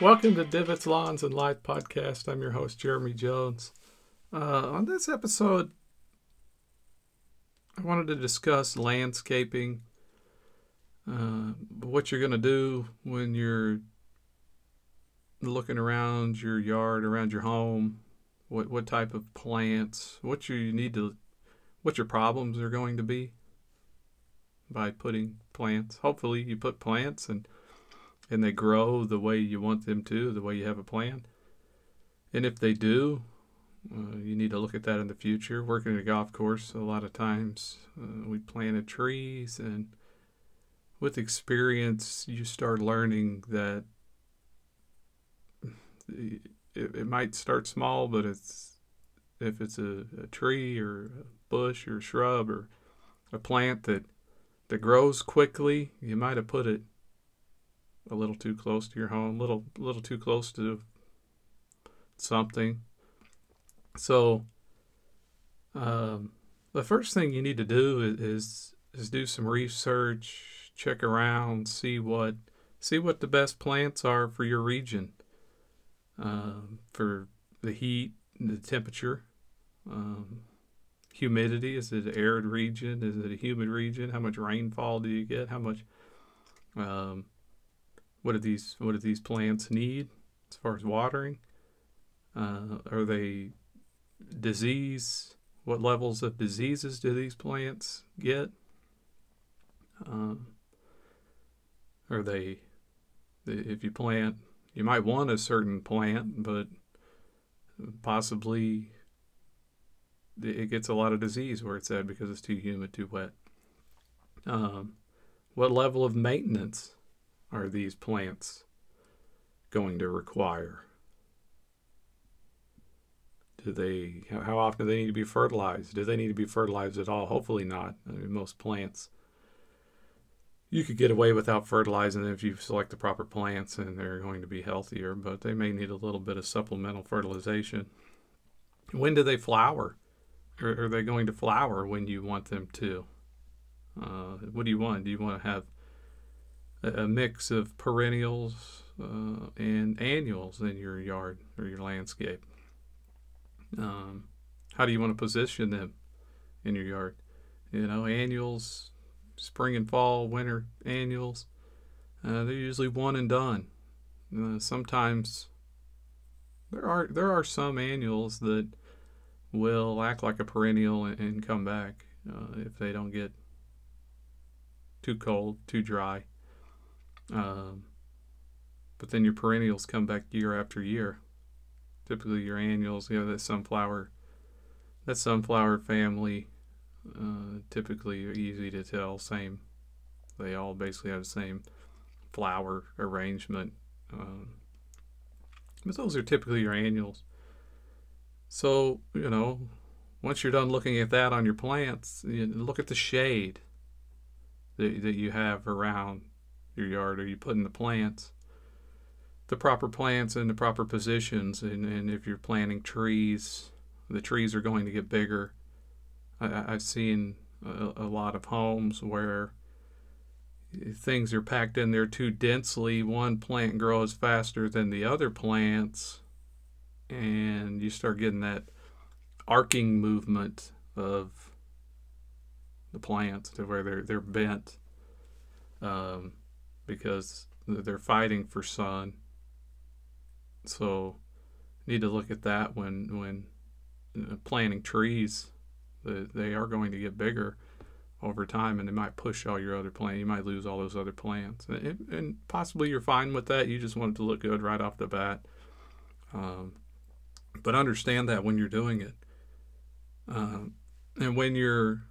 Welcome to Divots, Lawns, and Life podcast. I'm your host, Jeremy Jones. Uh, on this episode, I wanted to discuss landscaping, uh, what you're going to do when you're looking around your yard, around your home, what what type of plants, what you need to, what your problems are going to be by putting plants. Hopefully, you put plants and and they grow the way you want them to, the way you have a plan. And if they do, uh, you need to look at that in the future. Working at a golf course, a lot of times uh, we planted trees, and with experience, you start learning that it, it might start small, but it's if it's a, a tree or a bush or a shrub or a plant that that grows quickly, you might have put it a little too close to your home, little little too close to something. So, um, the first thing you need to do is, is is do some research, check around, see what see what the best plants are for your region, um, for the heat, the temperature, um, humidity. Is it an arid region? Is it a humid region? How much rainfall do you get? How much um, what do these what do these plants need as far as watering? Uh, are they disease? What levels of diseases do these plants get? Um, are they if you plant you might want a certain plant but possibly it gets a lot of disease where it's at because it's too humid too wet um, what level of maintenance are these plants going to require? Do they how often do they need to be fertilized? Do they need to be fertilized at all? Hopefully not. I mean, most plants you could get away without fertilizing if you select the proper plants and they're going to be healthier, but they may need a little bit of supplemental fertilization. When do they flower? Or are they going to flower when you want them to? Uh, what do you want? Do you want to have a mix of perennials uh, and annuals in your yard or your landscape. Um, how do you want to position them in your yard? You know, annuals, spring and fall, winter annuals, uh, they're usually one and done. Uh, sometimes there are there are some annuals that will act like a perennial and, and come back uh, if they don't get too cold, too dry. Um, but then your perennials come back year after year. Typically, your annuals, you know, that sunflower, that sunflower family, uh, typically easy to tell. Same, they all basically have the same flower arrangement. Um, but those are typically your annuals. So, you know, once you're done looking at that on your plants, you look at the shade that, that you have around your yard? Are you putting the plants, the proper plants in the proper positions? And, and if you're planting trees, the trees are going to get bigger. I, I've seen a, a lot of homes where things are packed in there too densely. One plant grows faster than the other plants, and you start getting that arcing movement of the plants to where they're they're bent. Um, because they're fighting for sun. So need to look at that when when uh, planting trees. They are going to get bigger over time, and they might push all your other plants. You might lose all those other plants, and, and, possibly you're fine with that. You just want it to look good right off the bat. Um, but understand that when you're doing it, um, and when you're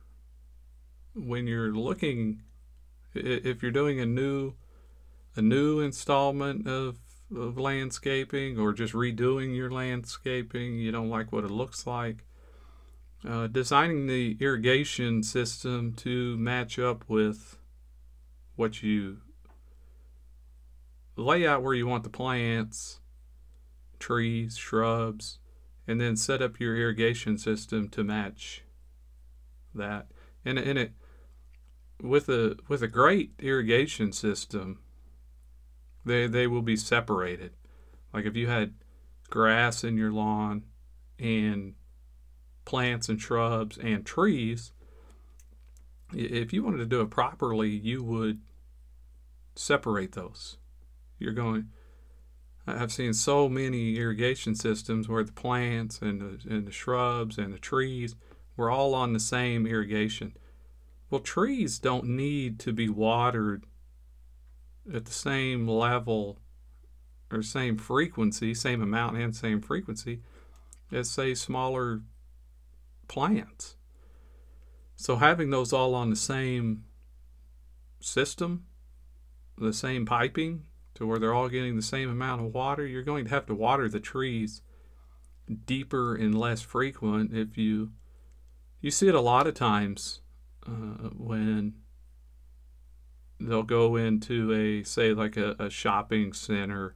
when you're looking, if you're doing a new a new installment of, of landscaping or just redoing your landscaping, you don't like what it looks like. Uh, designing the irrigation system to match up with what you lay out where you want the plants, trees, shrubs, and then set up your irrigation system to match that. And, and it with a with a great irrigation system, they they will be separated. Like if you had grass in your lawn and plants and shrubs and trees, if you wanted to do it properly, you would separate those. You're going. I've seen so many irrigation systems where the plants and the, and the shrubs and the trees were all on the same irrigation. Well, trees don't need to be watered at the same level or same frequency, same amount and same frequency as, say, smaller plants. So having those all on the same system, the same piping, to where they're all getting the same amount of water, you're going to have to water the trees deeper and less frequent if you you see it a lot of times uh, when they'll go into a say like a, a shopping center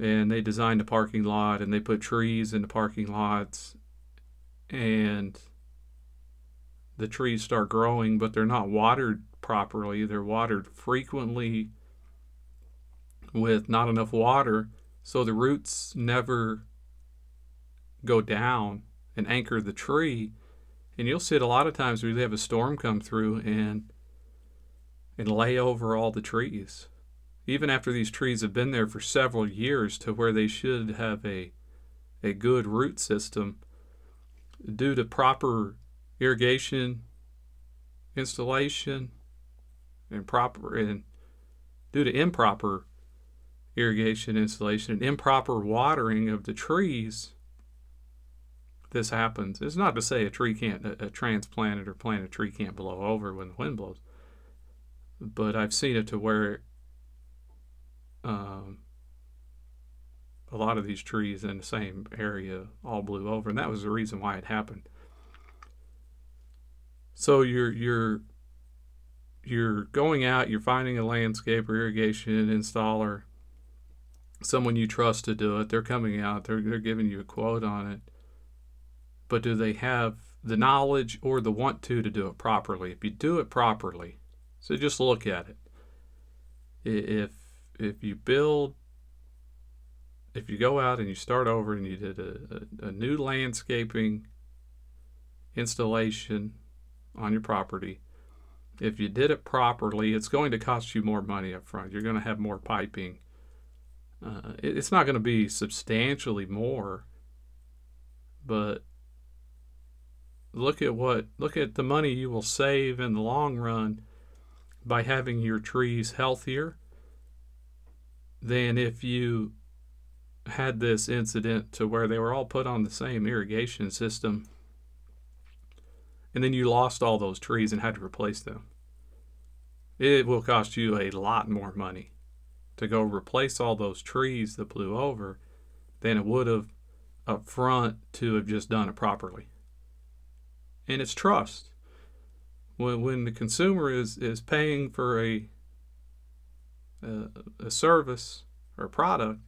and they designed a parking lot and they put trees in the parking lots and the trees start growing but they're not watered properly. They're watered frequently with not enough water so the roots never go down and anchor the tree. And you'll see it a lot of times they have a storm come through and and lay over all the trees. Even after these trees have been there for several years to where they should have a a good root system due to proper irrigation installation and proper and due to improper irrigation installation and improper watering of the trees this happens. It's not to say a tree can't, a, a transplanted or planted tree can't blow over when the wind blows, but I've seen it to where um, a lot of these trees in the same area all blew over, and that was the reason why it happened. So you're you're you're going out, you're finding a landscape or irrigation installer, someone you trust to do it. They're coming out, they're they're giving you a quote on it but do they have the knowledge or the want to to do it properly? If you do it properly, so just look at it. If if you build, if you go out and you start over and you did a, a, a new landscaping installation on your property, if you did it properly, it's going to cost you more money up front. You're going to have more piping. Uh, it, it's not going to be substantially more, but look at what look at the money you will save in the long run by having your trees healthier than if you had this incident to where they were all put on the same irrigation system and then you lost all those trees and had to replace them. It will cost you a lot more money to go replace all those trees that blew over than it would have up front to have just done it properly and it's trust. When, when the consumer is, is paying for a, a, a service or product,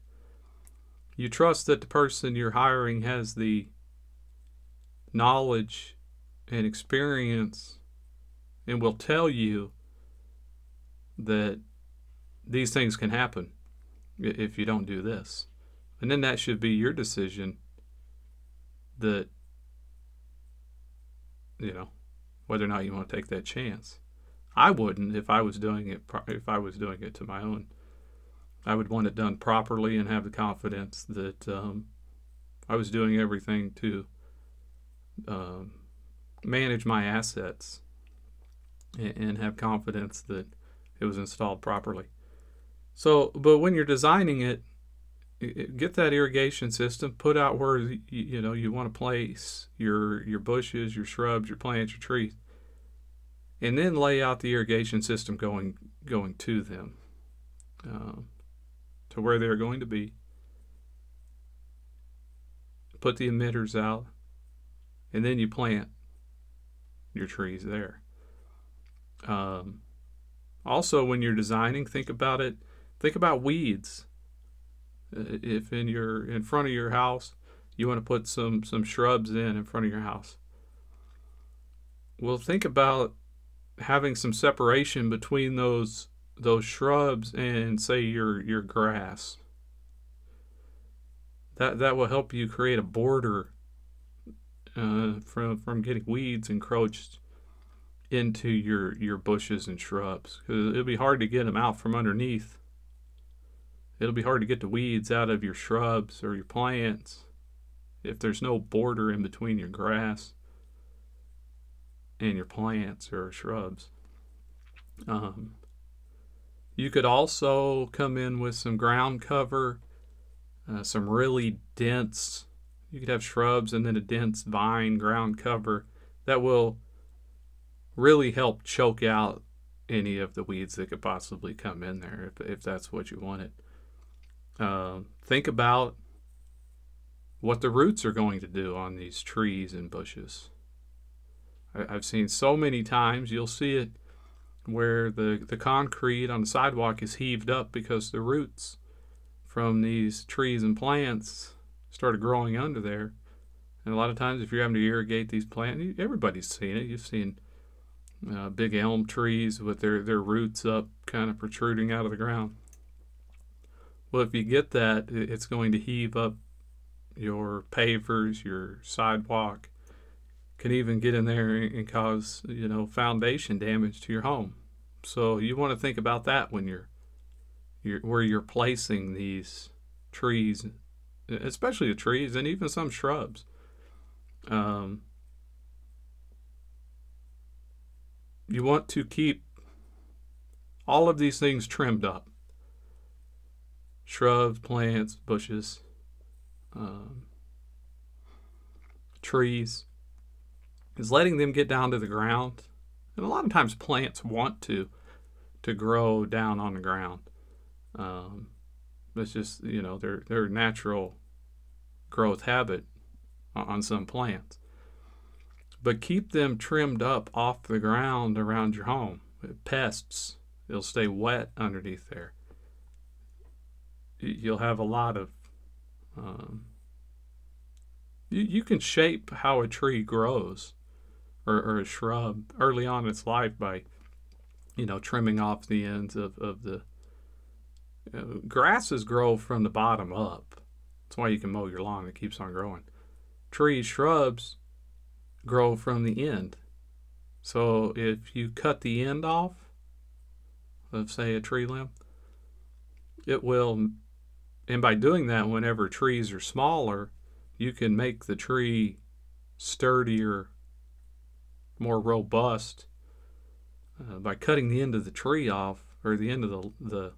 you trust that the person you're hiring has the knowledge and experience and will tell you that these things can happen if you don't do this. And then that should be your decision that you know, whether or not you want to take that chance. I wouldn't if I was doing it. If I was doing it to my own, I would want it done properly and have the confidence that um, I was doing everything to um, manage my assets and, and have confidence that it was installed properly. So, but when you're designing it, get that irrigation system put out where you, know you want to place your your bushes your shrubs your plants your trees and then lay out the irrigation system going going to them um, to where they're going to be. Put the emitters out and then you plant your trees there. Um, also when you're designing think about it think about weeds. Uh, if in your in front of your house you want to put some some shrubs in in front of your house. Well think about having some separation between those those shrubs and say your your grass. That that will help you create a border uh, from from getting weeds encroached into your your bushes and shrubs. Because it'll be hard to get them out from underneath. It'll be hard to get the weeds out of your shrubs or your plants if there's no border in between your grass and your plants or shrubs. Um, you could also come in with some ground cover, uh, some really dense, you could have shrubs and then a dense vine ground cover that will really help choke out any of the weeds that could possibly come in there if, if that's what you wanted. Uh, think about what the roots are going to do on these trees and bushes. I've seen so many times, you'll see it where the, the concrete on the sidewalk is heaved up because the roots from these trees and plants started growing under there. And a lot of times, if you're having to irrigate these plants, everybody's seen it. You've seen uh, big elm trees with their, their roots up, kind of protruding out of the ground. Well, if you get that, it's going to heave up your pavers, your sidewalk, can even get in there and cause, you know, foundation damage to your home. So you want to think about that when you're, you're where you're placing these trees, especially the trees and even some shrubs. Um, you want to keep all of these things trimmed up shrubs, plants, bushes, um, trees, is letting them get down to the ground. And a lot of times plants want to to grow down on the ground. Um, it's just you know their their natural growth habit on some plants but keep them trimmed up off the ground around your home. Pests, it'll stay wet underneath there. You'll have a lot of. Um, you, you can shape how a tree grows or, or a shrub early on in its life by, you know, trimming off the ends of, of the. You know, grasses grow from the bottom up. That's why you can mow your lawn, it keeps on growing. Trees, shrubs, grow from the end. So if you cut the end off of, say, a tree limb, it will, and by doing that, whenever trees are smaller, you can make the tree sturdier, more robust uh, by cutting the end of the tree off or the end of the, the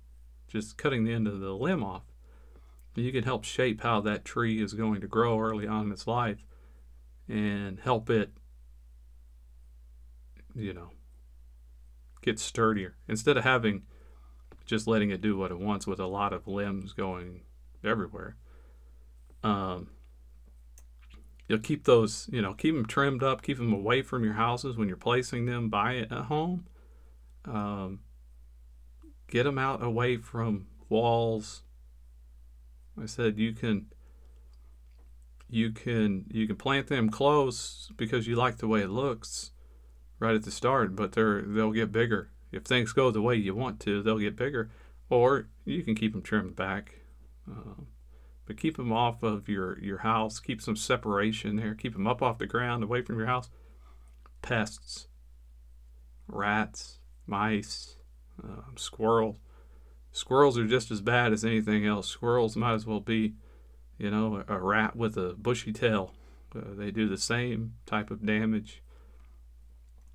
just cutting the end of the limb off. You can help shape how that tree is going to grow early on in its life and help it, you know, get sturdier instead of having just letting it do what it wants with a lot of limbs going everywhere. Um, you'll keep those, you know, keep them trimmed up, keep them away from your houses when you're placing them by a home. Um, get them out away from walls. I said you can you can you can plant them close because you like the way it looks right at the start, but they're they'll get bigger if things go the way you want to. They'll get bigger, or you can keep them trimmed back. Uh, but keep them off of your your house. Keep some separation there. Keep them up off the ground, away from your house. Pests, rats, mice, uh, squirrels. Squirrels are just as bad as anything else. Squirrels might as well be you know, a rat with a bushy tail. Uh, they do the same type of damage,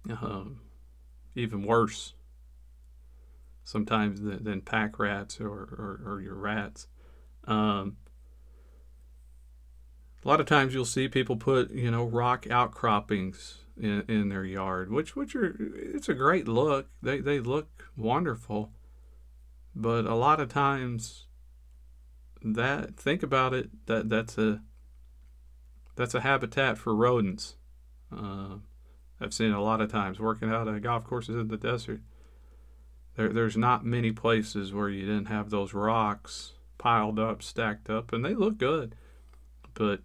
um, even worse sometimes than, than pack rats or, or, or your rats. Um, a lot of times you'll see people put, you know, rock outcroppings in, in their yard, which which are it's a great look. They they look wonderful, but a lot of times that think about it that that's a that's a habitat for rodents. Uh, i've seen a lot of times working out at golf courses in the desert there, there's not many places where you didn't have those rocks piled up stacked up and they look good. But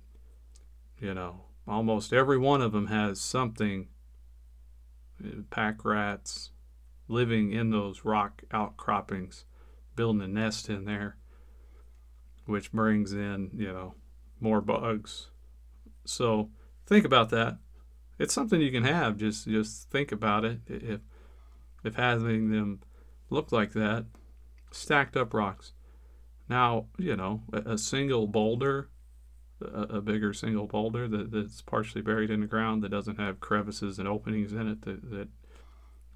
you know almost every one of them has something uh, pack rats living in those rock outcroppings building a nest in there which brings in, you know, more bugs. So think about that. It's something you can have. Just just think about it. If if having them look like that, stacked up rocks. Now you know a single boulder, a, a, bigger single boulder that, that's partially buried in the ground that doesn't have crevices and openings in it that, that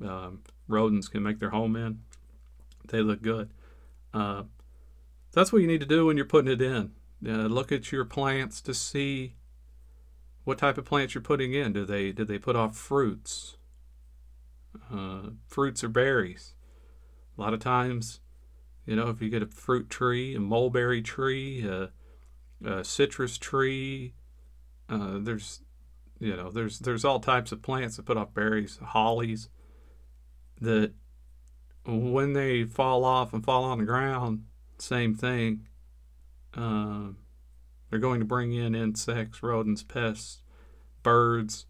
um, rodents can make their home in. They look good. Uh, that's what you need to do when you're putting it in. Uh, look at your plants to see what type of plants you're putting in. Do they do they put off fruits? Uh, fruits or berries? A lot of times, you know, if you get a fruit tree, a mulberry tree, a citrus tree, uh, there's you know there's there's all types of plants that put off berries, hollies, that when they fall off and fall on the ground, same thing. Uh, they're going to bring in insects, rodents, pests, birds.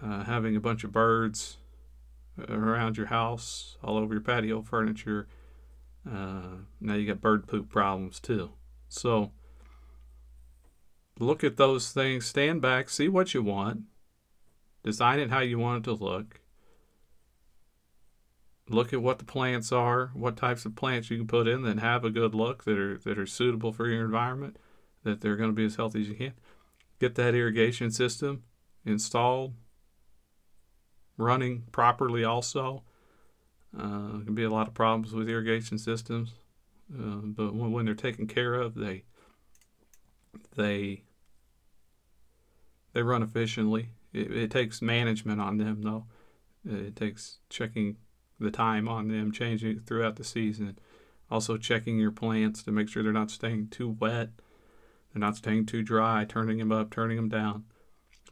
Uh, having a bunch of birds around your house, all over your patio furniture. Uh, now you got bird poop problems too. So look at those things, stand back, see what you want, design it how you want it to look. Look at what the plants are, what types of plants you can put in that have a good look, that are that are suitable for your environment that they're going to be as healthy as you can. Get that irrigation system installed, running properly. Also, uh, can be a lot of problems with irrigation systems, uh, but when, when they're taken care of, they they they run efficiently. It, it takes management on them, though. It takes checking the time on them, changing throughout the season. Also, checking your plants to make sure they're not staying too wet they're not staying too dry, turning them up, turning them down,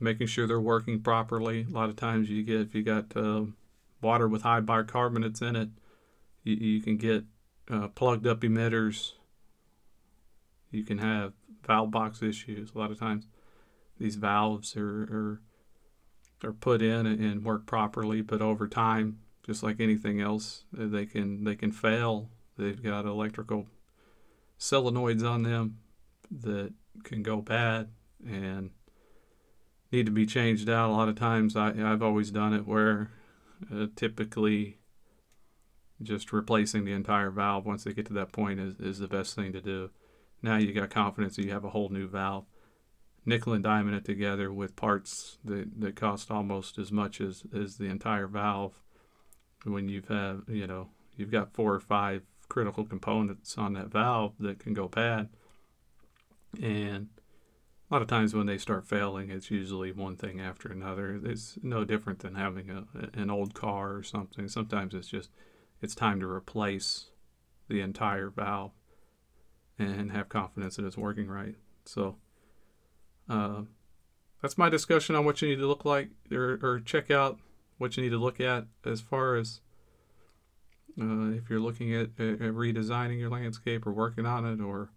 making sure they're working properly. A lot of times you get, if you got uh, water with high bicarbonates in it, you, you can get uh, plugged up emitters. You can have valve box issues. A lot of times these valves are, are, are put in and work properly, but over time, just like anything else, they can they can fail. They've got electrical solenoids on them that can go bad and need to be changed out. A lot of times, I, I've always done it where uh, typically just replacing the entire valve once they get to that point is, is the best thing to do. Now you got confidence that you have a whole new valve. Nickel and diamond it together with parts that, that cost almost as much as, as the entire valve. When you've had, you know, you've got four or five critical components on that valve that can go bad and a lot of times when they start failing, it's usually one thing after another. It's no different than having a, an old car or something. Sometimes it's just it's time to replace the entire valve and have confidence that it's working right. So uh, that's my discussion on what you need to look like or, or check out what you need to look at as far as uh, if you're looking at, at redesigning your landscape or working on it or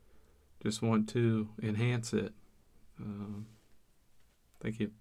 just want to enhance it. Um, thank you.